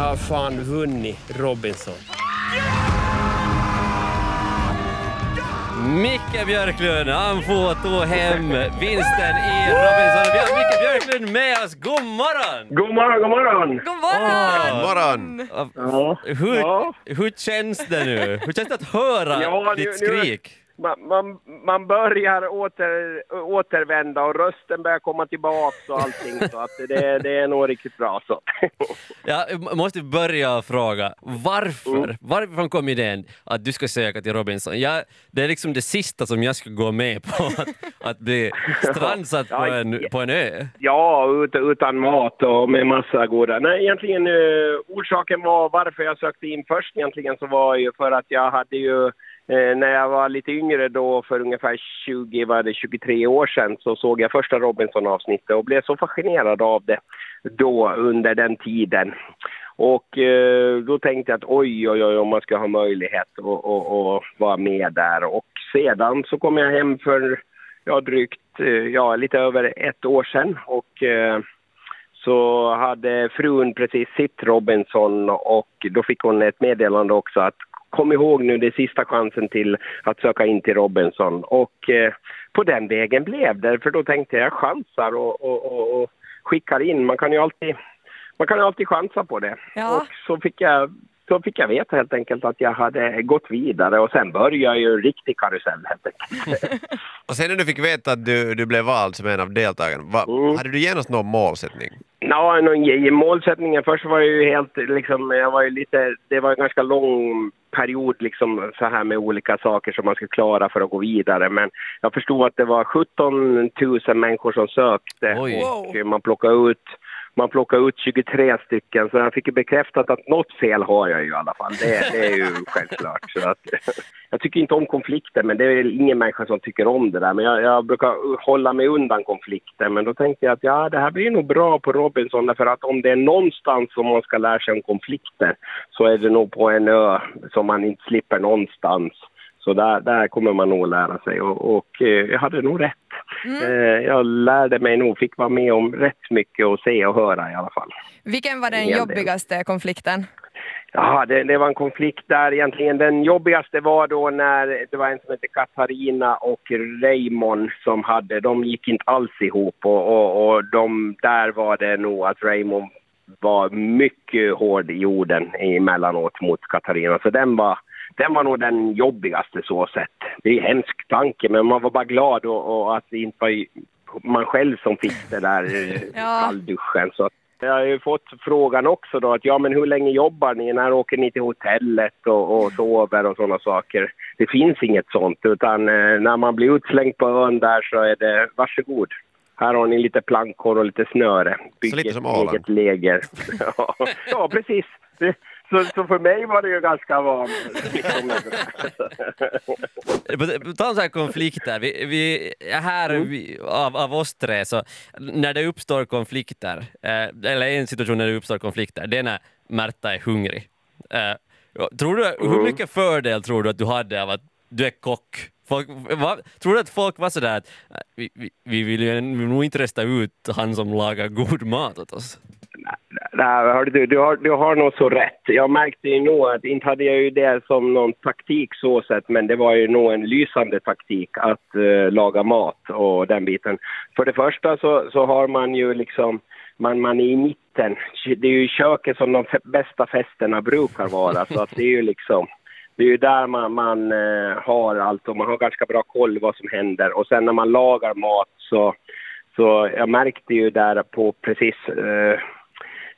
har fan vunnit Robinson. Micke Björklund, han får ta hem vinsten i Robinson. Vi har Micke Björklund med oss. God morgon! God morgon, god morgon! God morgon! Morgon! Ja, Hur, Ja. hur känns det nu? Hur känns det att höra Ja, nu- ditt nu- skrik? Man, man, man börjar åter, återvända och rösten börjar komma tillbaks och allting så att det, det är nog riktigt bra så. Ja, jag måste börja fråga, varför? Mm. Varför kom idén att du ska söka till Robinson? Jag, det är liksom det sista som jag skulle gå med på, att, att bli strandsatt på Ja, en, ja. ja. på en ö. Ja, ut, utan mat och med massa goda. Nej, egentligen eh, orsaken var varför jag sökte in först egentligen så var ju för att jag hade ju Eh, när jag var lite yngre då för ungefär 20, var det 23 år sedan så såg jag första Robinson-avsnittet och blev så fascinerad av det då under den tiden. Och eh, då tänkte jag att oj, oj, oj, om man ska ha möjlighet att vara med där. Och sedan så kom jag hem för ja, drygt, eh, ja, lite över ett år sedan. Och eh, så hade frun precis sitt Robinson och då fick hon ett meddelande också att kom ihåg nu det är sista chansen till att söka in till Robinson. Och eh, på den vägen blev det, för då tänkte jag chansar och, och, och, och skickar in. Man kan ju alltid, man kan ju alltid chansa på det. Ja. Och så fick jag så fick jag veta helt enkelt att jag hade gått vidare och sen började ju en riktig karusell helt enkelt. Och sen när du fick veta att du, du blev vald som en av deltagarna, va, Mm. hade du genast någon målsättning? Ja, i målsättningen först var jag ju helt liksom, jag var ju lite, det var en ganska lång period liksom så här med olika saker som man ska klara för att gå vidare. Men jag förstod att det var 17 000 människor som sökte Oj. och man plockade ut man plockade ut 23 stycken så jag fick ju bekräftat att något fel har jag ju i alla fall. Det, det är ju självklart. Så att, jag tycker inte om konflikter men det är ingen människa som tycker om det där. Men jag, jag brukar hålla mig undan konflikter. Men då tänkte jag att ja, det här blir nog bra på Robinson därför att om det är någonstans som man ska lära sig om konflikter så är det nog på en ö som man inte slipper någonstans. Så där, där kommer man nog lära sig och, och eh, jag hade nog rätt. Eh, jag lärde mig nog, fick vara med om rätt mycket och se och höra i alla fall. Vilken var den jobbigaste konflikten? Ja, det, det var en konflikt där egentligen. Den jobbigaste var då när det var en som hette Katarina och Raymond som hade, de gick inte alls ihop och, och, och de, där var det nog att Raymond var mycket hård i orden emellanåt mot Katarina. Så den var, den var nog den jobbigaste så sett. Det är en hemsk tanke men man var bara glad och, och att det inte var man själv som fick det där eh, Ja. kallduschen. Så jag har ju fått frågan också då att ja men hur länge jobbar ni? När åker ni till hotellet och, och sover och sådana saker? Det finns inget sånt utan eh, när man blir utslängd på ön där så är det varsågod. Här har ni lite plankor och lite snöre. Bygg lite ett som Åland. eget läger. ja, ja, precis. Så, så för mig var det ju ganska van. Liksom, På tal om så här konflikter, vi, vi är här Mm. vi, av, av oss tre, så när det uppstår konflikter, eh, eller en situation när det uppstår konflikter, det är när Märta är hungrig. Eh, tror du, Hur Mm. mycket fördel tror du att du hade av att du är kock? Folk, va, tror du att folk var sådär att eh, vi, vi, vi vill ju nog inte rösta ut han som lagar god mat åt oss? Nej, hörde du, du, har, du har nog så rätt. Jag märkte ju nog att inte hade jag ju det som någon taktik så sett, men det var ju nog en lysande taktik att uh, laga mat och den biten. För det första så, så har man ju liksom, man, man är i mitten. Det är ju i köket som de bästa festerna brukar vara, så att det är ju liksom det är ju där man, man uh, har allt och man har ganska bra koll vad som händer. Och sen när man lagar mat så, så jag märkte ju där på precis uh,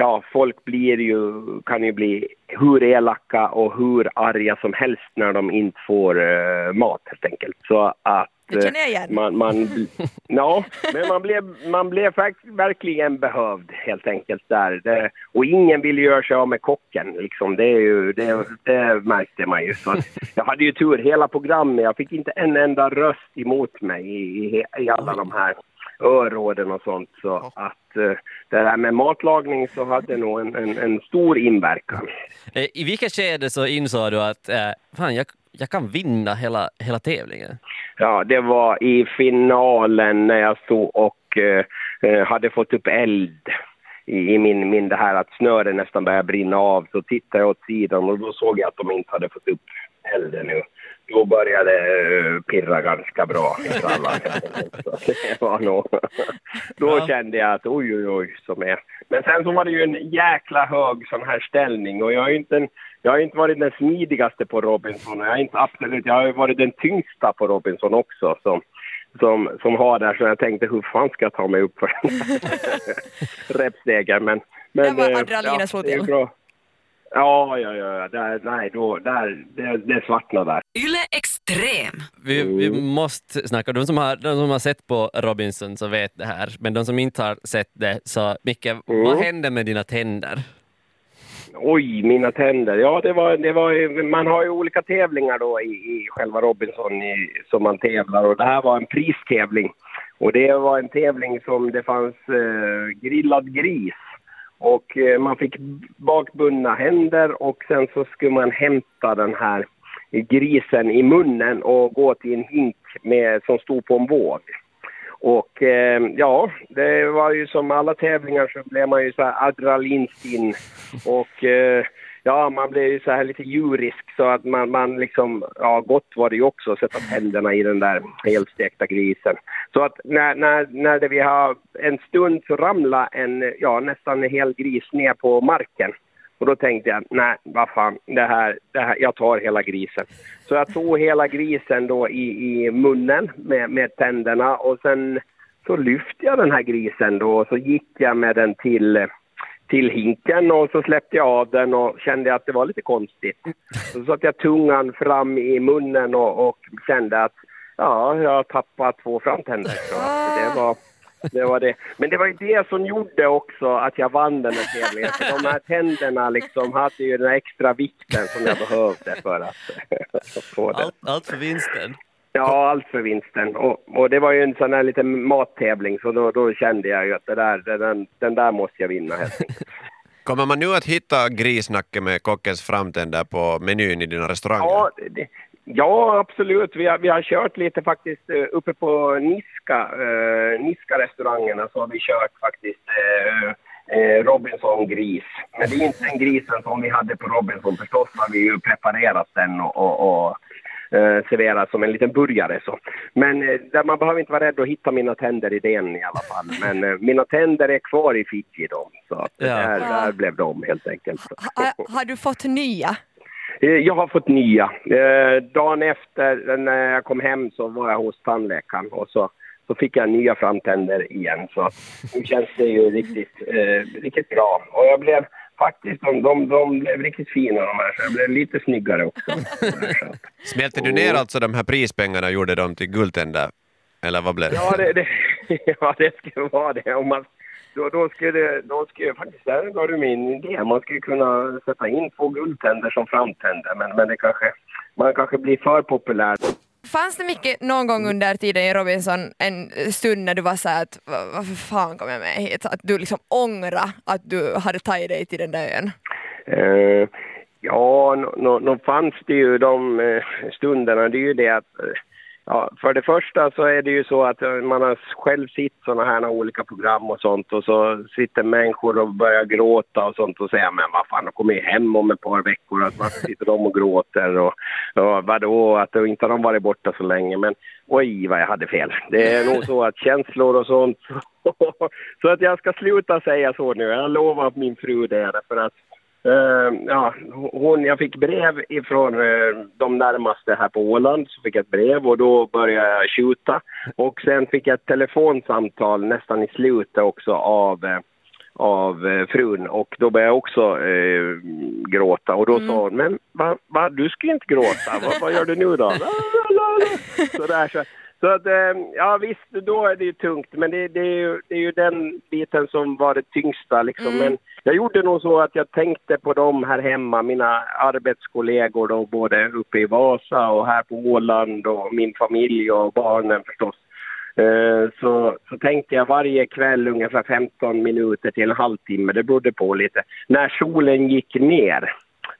ja, folk blir ju, kan ju bli hur elaka och hur arga som helst när de inte får eh, mat helt enkelt. Så att Det känner jag igen. man, man, ja, men man blev, man blev verkligen behövd helt enkelt där. Det, och ingen ville göra sig av med kocken liksom. Det, är ju, det, det märkte man ju. Så jag hade ju tur hela programmet. Jag fick inte en enda röst emot mig i, i, i alla de här öråden och sånt. Så att eh, det där med matlagning så hade nog en, en, en stor inverkan. Eh, I vilket skede så insåg du att eh, fan, jag, jag kan vinna hela, hela tävlingen? Ja, det var i finalen när jag stod och eh, eh, hade fått upp eld i, i min, min det här att snören nästan börjar brinna av. Så tittade jag åt sidan och då såg jag att de inte hade fått upp elden nu. Då började det pirra ganska bra i det var nog... Då Ja. kände jag att oj, oj, oj, som är... Men sen så var det ju en jäkla hög sån här ställning och jag har ju inte, en, jag har inte varit den smidigaste på Robinson och jag är inte absolut, jag har ju varit den tyngsta på Robinson också som, som, som har där så jag tänkte hur fan ska jag ta mig upp för den här repstegen men... men Där var eh, adrenalinet slog det är till. Ja, ja, ja, där, nej, då, där, det, det svartnade där. Yle Extrem. Vi, vi Mm. måste snacka, de som, har, de som har sett på Robinson så vet det här, men de som inte har sett det, så Micke, vad Mm. hände med dina tänder? Oj, mina tänder. Ja, det var, det var, man har ju olika tävlingar då i, i själva Robinson i, som man tävlar och det här var en pristävling. Och det var en tävling som det fanns eh, grillad gris och eh, man fick bakbundna händer och sen så skulle man hämta den här grisen i munnen och gå till en hink med, som stod på en våg. Och eh, ja, det var ju som alla tävlingar så blev man ju så här adrenalinstinn och eh, ja, man blir ju så här lite djurisk så att man, man liksom, ja gott var det ju också att sätta tänderna i den där helstekta grisen. Så att när, när, när det vi har en stund så ramlade en, ja nästan en hel gris ner på marken. Och då tänkte jag, nej vad fan, det här, det här, jag tar hela grisen. Så jag tog hela grisen då i, i munnen med, med tänderna och sen så lyfte jag den här grisen då och så gick jag med den till, till hinken och så släppte jag av den och kände att det var lite konstigt. Så satte jag tungan fram i munnen och, och kände att ja, jag har tappat två framtänder. Så det var... Det var det. Men det var ju det som gjorde också att jag vann den här tävlingen. För de här tänderna liksom hade ju den här extra vikten som jag behövde för att få den. Allt, allt för vinsten. Ja, allt för vinsten. Och, och det var ju en sån här liten mattävling så då, då kände jag ju att det där, den, den där måste jag vinna helt. Kommer man nu att hitta grisnacke med kockens framtänder på menyn i dina restauranger? Ja, det, ja absolut. Vi har, vi har kört lite faktiskt eh, uppe på Niska, eh, Niska-restaurangerna så har vi kört faktiskt eh, eh, Robinson gris. Men det är inte den grisen som vi hade på Robinson. Förstås har vi ju preparerat den och, och, och eh, serverat som en liten burgare. Så. Men eh, man behöver inte vara rädd att hitta mina tänder i den i alla fall. Men eh, mina tänder är kvar i Fiji då. Så Ja. där, där blev de helt enkelt. Ha, har du fått nya? Eh, Jag har fått nya. Eh, dagen efter när jag kom hem så var jag hos tandläkaren och så, så fick jag nya framtänder igen. Så nu känns det ju riktigt, eh, riktigt bra. Och jag blev faktiskt, de, de, de blev riktigt fina de här så jag blev lite snyggare också. Smälte du ner alltså de här prispengarna och gjorde dem till guldtänder? Eller vad blev det? Ja, det, det, ja, det skulle vara det. Om man, då, då skulle, då skulle faktiskt, där gav du min idé. Man skulle kunna sätta in två guldtänder som framtänder, men, men det kanske, man kanske blir för populär. Fanns det mycket någon gång under tiden i Robinson en stund när du var såhär att "Va- varför fan kom jag med hit? Att du liksom ångra att du hade tagit dig till den där ön? Eh, ja, nå nå- nå fanns det ju de eh, stunderna. Det är ju det att eh, Ja, för det första så är det ju så att eh, man har själv sett sådana här olika program och sånt och så sitter människor och börjar gråta och sånt och säger men vad fan, de kommer ju hem om ett par veckor. Att varför sitter de och gråter och, och vadå, att inte har de varit borta så länge. Men oj vad jag hade fel. Det är nog så att känslor och sånt. Så att jag ska sluta säga så nu, jag lovar min fru det för att Eh, ja, hon, jag fick brev ifrån uh, de närmaste här på Åland, så fick jag ett brev och då började jag skjuta. Och sen fick jag ett telefonsamtal nästan i slutet också av, eh, av frun. Och då började jag också gråta. Och då sa hon, men va, va, du ska inte gråta, va, vad gör du nu då? så där, så, så att, eh, ja visst, då är det ju tungt, men det, det, är, ju, det är ju den biten som var det tyngsta liksom. Men jag gjorde nog så att jag tänkte på dem här hemma, mina arbetskollegor då, både uppe i Vasa och här på Åland och min familj och barnen förstås. Eh, Så, så tänkte jag varje kväll ungefär 15 minuter till en halvtimme, det berodde på lite, när solen gick ner.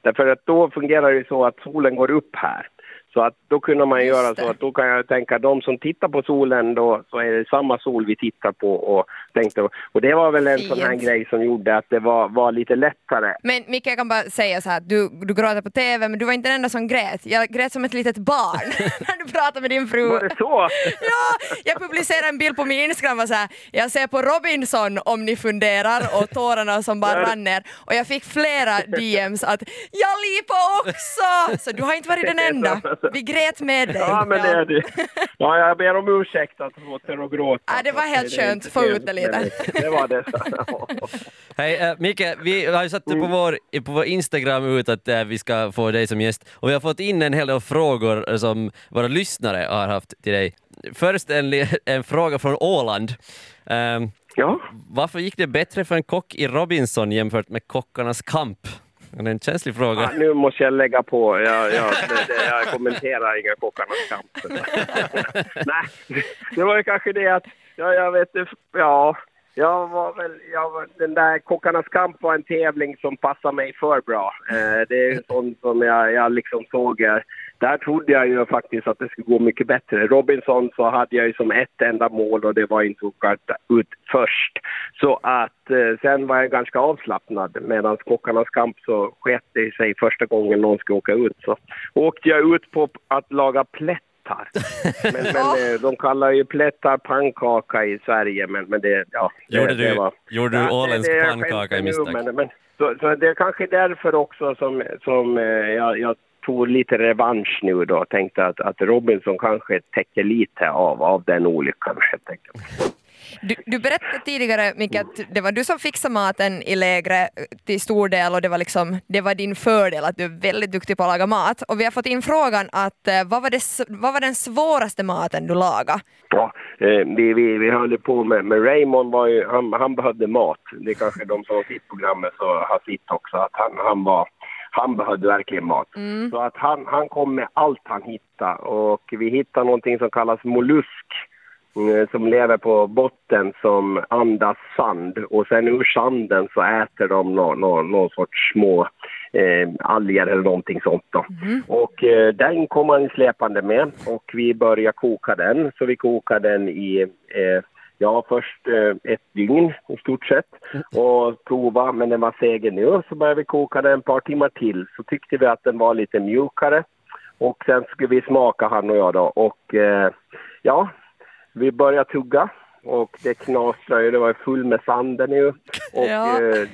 Därför att då fungerar det så att solen går upp här. Så att då kunde man Just göra det. så att då kan jag tänka de som tittar på solen då så är det samma sol vi tittar på och tänkte och det var väl en sån här Fint. grej som gjorde att det var, var lite lättare. Men Micke, jag kan bara säga så här, du, du gråter på TV, men du var inte den enda som grät. Jag grät som ett litet barn när du pratade med din fru. Var det så? Ja, jag publicerade en bild på min Instagram och så här, jag ser på Robinson om ni funderar och tårarna som bara rann ner. Och jag fick flera DMs att jag lipar också! Så du har inte varit den enda. Vi grät med dig. Ja, men det är det. Ja, jag ber om ursäkt att få er att gråta. Ja, det var helt är skönt. Få ut det lite. Det var det. Hej uh, Micke, vi har ju satt på, vår, på vår Instagram ut att eh, vi ska få dig som gäst och vi har fått in en hel del frågor som våra lyssnare har haft till dig. Först en, en fråga från Åland. Ehm, Ja. varför gick det bättre för en kock i Robinson jämfört med Kockarnas kamp? Det är en känslig fråga. Ja, nu måste jag lägga på. Jag, jag, det, jag kommenterar inga Kockarnas kamp. Nej, det var ju kanske det att, ja, jag vet ja, jag var väl, jag var, den där Kockarnas kamp var en tävling som passade mig för bra. Eh, det är sånt som jag, jag liksom såg, eh, där trodde jag ju faktiskt att det skulle gå mycket bättre. Robinson så hade jag ju som ett enda mål och det var inte åka ut först. Så att eh, sen var jag ganska avslappnad medan Kockarnas kamp så sket det sig första gången någon skulle åka ut så åkte jag ut på att laga plättar. Men, men eh, de kallar ju plättar pannkaka i Sverige men, men det, ja. det- Gjorde det du, var- gjorde du det- åländsk det är pannkaka i misstag? Men, men, så, så det är kanske därför också som, som eh, jag, jag tog lite revansch nu då. Tänkte att, att Robinson kanske täcker lite av, av den olyckan helt enkelt. Du, du berättade tidigare Micke att det var du som fixade maten i lägre till stor del och det var, liksom, det var din fördel att du är väldigt duktig på att laga mat. Och vi har fått in frågan att eh, vad var, det, vad var den svåraste maten du lagade? Ja, eh, vi, vi, vi höll på med, med Raymond, var ju, han, han behövde mat. Det är kanske de som har sett programmet så har sett också att han, han var han behövde verkligen mat. Så att han, han kom med allt han hittade och vi hittade någonting som kallas mollusk eh, som lever på botten som andas sand och sen ur sanden så äter de någon, någon, någon sorts små eh, alger eller någonting sånt då. Och eh, den kom han släpande med och vi började koka den. Så vi kokade den i eh, Ja, först eh, ett dygn i stort sett och prova, men den var seg nu. Så började vi koka den ett par timmar till. Så tyckte vi att den var lite mjukare. Och sen skulle vi smaka han och jag då. Och eh, ja, vi började tugga och det knastrade ju. Det var full med sanden nu. Och Ja. eh,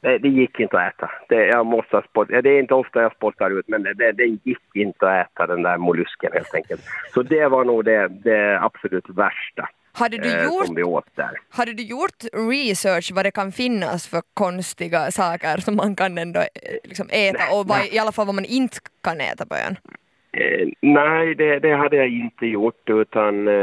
det, det gick inte att äta. Det, jag måste ha spott, det är inte ofta jag spottar ut, men det, det, det gick inte att äta den där mollusken helt enkelt. Så det var nog det, det absolut värsta Hade du, eh, gjort, som vi åt där. hade du gjort research vad det kan finnas för konstiga saker som man kan ändå eh, liksom äta och vad, i alla fall vad man inte kan äta på ön? Eh, nej, det, det hade jag inte gjort utan eh,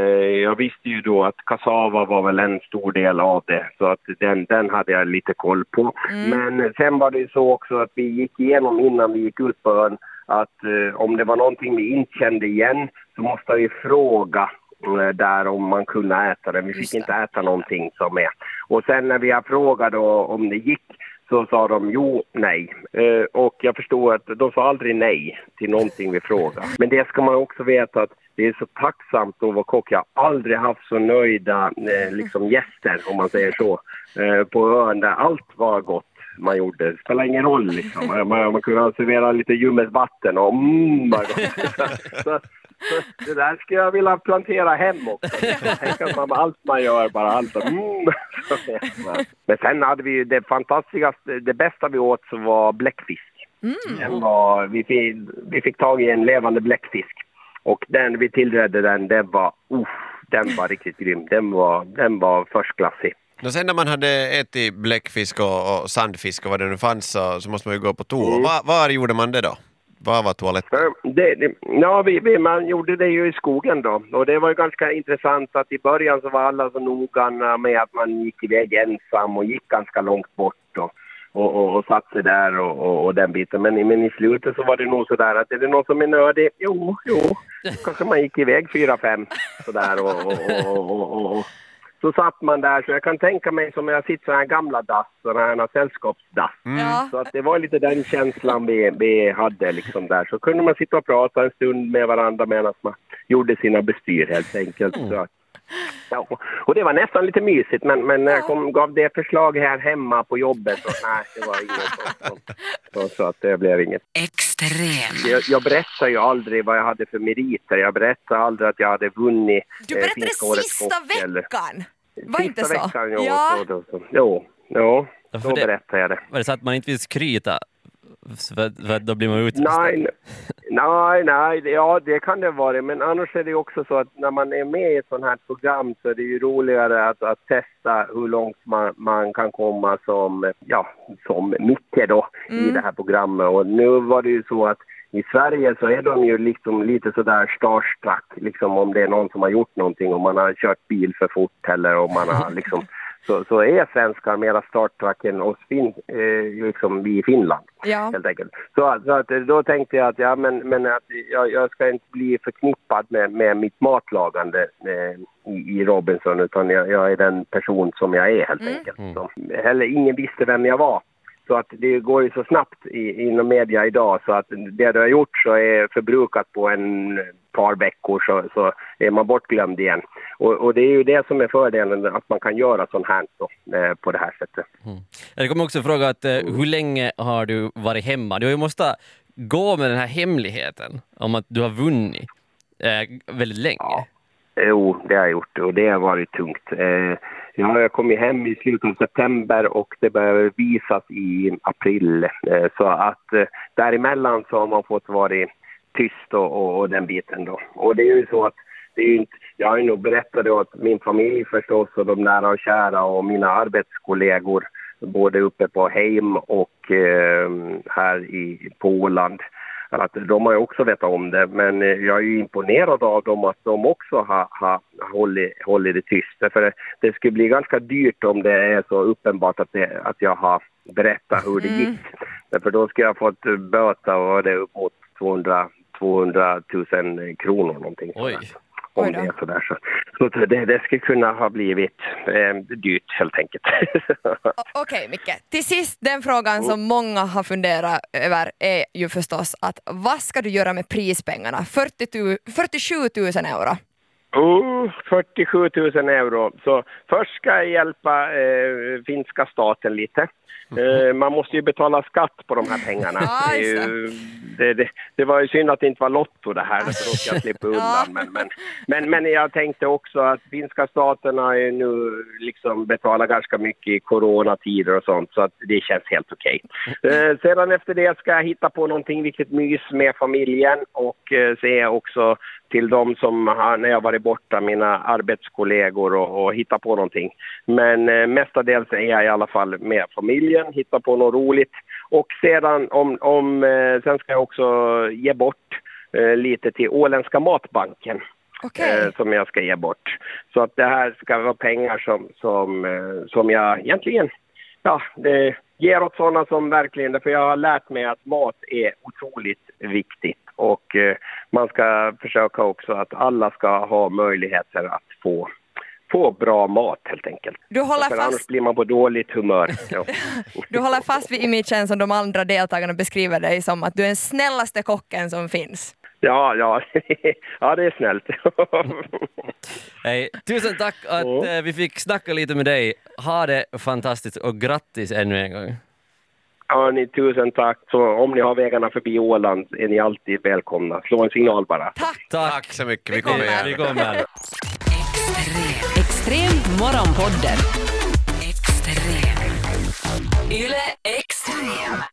jag visste ju då att kassava var väl en stor del av det så att den, den hade jag lite koll på. Men sen var det ju så också att vi gick igenom innan vi gick ut på ön att eh, om det var någonting vi inte kände igen så måste vi fråga där om man kunde äta det. Vi fick inte äta någonting som är. Och sen när vi har frågat då om det gick så sa de jo, nej. Eh, och jag förstår att de sa aldrig nej till någonting vi frågade. Men det ska man också veta att det är så tacksamt att vara kock. Jag har aldrig haft så nöjda eh, liksom gäster, om man säger så, eh, på ön där allt var gott man gjorde. Det spelar ingen roll liksom. Man, man kunde servera lite ljummet vatten och mm, så, så, det där skulle jag vilja plantera hem också. Tänk att man, allt man gör bara allt och, mm. Men sen hade vi det fantastiskaste, det bästa vi åt så var bläckfisk. Den var, vi, fick, vi fick tag i en levande bläckfisk. Och den, vi tillredde den, den var, uff, den var riktigt grym. Den var, den var förstklassig. Och sen när man hade ätit bläckfisk och, och sandfisk och vad det nu fanns så, så måste man ju gå på toa. Mm. Var, var gjorde man det då? Vad var toaletten? Det, det, ja, vi, vi, man gjorde det ju i skogen då. Och det var ju ganska intressant att i början så var alla så noggranna med att man gick iväg ensam och gick ganska långt bort och, och, och, och satt sig där och, och, och den biten. Men, men i slutet så var det nog sådär att är det någon som är nördig? Jo, jo. Kanske man gick iväg fyra, fem sådär och, och, och, och, och, och så satt man där, så jag kan tänka mig som jag sitter sådana här gamla dass, sådana här sällskapsdass. Ja. Så att det var lite den känslan vi, vi hade liksom där. Så kunde man sitta och prata en stund med varandra medan man gjorde sina bestyr helt enkelt. Så att, ja, och det var nästan lite mysigt men, men när jag kom, gav det förslag här hemma på jobbet så nej, det var inget sånt. Så, så att det blev inget. Extrem. Jag, jag berättade ju aldrig vad jag hade för meriter. Jag berättade aldrig att jag hade vunnit Du eh, berättade årets sista veckan! Var inte så? Veckan, jo, ja. Så. Jo, jo, Ja, för då berättade jag det. Var det så att man inte vill skryta? För, för då blir man utröstad? Nej, nej, nej, ja det kan det vara. Men annars är det också så att när man är med i ett sånt här program så är det ju roligare att, att testa hur långt man, man kan komma som, ja, som Micke då i det här programmet. Och nu var det ju så att i Sverige så är de ju liksom lite sådär starstruck, liksom om det är någon som har gjort någonting, om man har kört bil för fort eller om man har liksom så, så är svenskar mera starstruck än oss fin, eh, liksom vi i Finland Ja. helt enkelt. Så, så att, då tänkte jag att, ja, men, men att jag, jag ska inte bli förknippad med, med mitt matlagande eh, i, i Robinson utan jag, jag är den person som jag är helt enkelt. Så, heller, ingen visste vem jag var. Så att det går ju så snabbt i, inom media idag så att det du har gjort så är förbrukat på en par veckor så, så är man bortglömd igen. Och, och det är ju det som är fördelen att man kan göra sånt här då, eh, på det här sättet. Det kommer också fråga att, eh, hur länge har du varit hemma? Du har ju måste gå med den här hemligheten om att du har vunnit eh, väldigt länge. Jo, det har jag gjort och det har varit tungt. Eh, ja, jag kom ju hem i slutet av september och det började visas i april. Eh, så att eh, däremellan så har man fått vara tyst och, och, och den biten då. Och det är ju så att det är ju inte, jag har ju nog berättat det åt min familj förstås och de nära och kära och mina arbetskollegor både uppe på Heim och eh, här i, på Åland. Att de har ju också vetat om det, men eh, jag är ju imponerad av dem att de också har, har hållit, hållit det tyst. För det, det skulle bli ganska dyrt om det är så uppenbart att, det, att jag har berättat hur det gick. För då skulle jag fått böta och det upp mot 200, 200 000 kronor någonting. Oj. sådär. Om det är sådär. Så, så det, det skulle kunna ha blivit eh, dyrt helt enkelt. Okej Micke, till sist den frågan som många har funderat över är ju förstås att vad ska du göra med prispengarna? 40 tu- 47 000 euro. Oh, 47 000 euro. Så först ska jag hjälpa eh, finska staten lite. Eh, man måste ju betala skatt på de här pengarna. Ja, det, det, det, var ju synd att det inte var Lotto det här, för då ska jag slippa undan. Ja. Men, men, men, men jag tänkte också att finska staten har ju nu liksom betalat ganska mycket i coronatider och sånt, så att det känns helt okej. Eh, sedan efter det ska jag hitta på någonting riktigt mys med familjen och eh, se också till de som har, när jag varit borta, mina arbetskollegor och, och hitta på någonting. Men eh, mestadels är jag i alla fall med familjen, hitta på något roligt. Och sedan, om, om, eh, sen ska jag också ge bort eh, lite till Åländska matbanken Okej. eh, som jag ska ge bort. Så att det här ska vara pengar som, som, som jag egentligen ja, det ger åt sådana som verkligen, för jag har lärt mig att mat är otroligt viktigt och man ska försöka också att alla ska ha möjligheter att få, få bra mat helt enkelt. Du håller För annars fast, blir man på dåligt humör. Ja. du håller fast vid imagen som de andra deltagarna beskriver dig som att du är den snällaste kocken som finns. Ja, ja. ja, det är snällt. Hej, tusen tack att eh, vi fick snacka lite med dig. Ha det fantastiskt och grattis ännu en gång. ja, ni, tusen tack. Så om ni har vägarna förbi Åland är ni alltid välkomna. Slå en signal bara. Tack! Tack! Tack så mycket, vi kommer Vi kommer. Extrem. Morgonpodden. Extrem. Yle Extrem.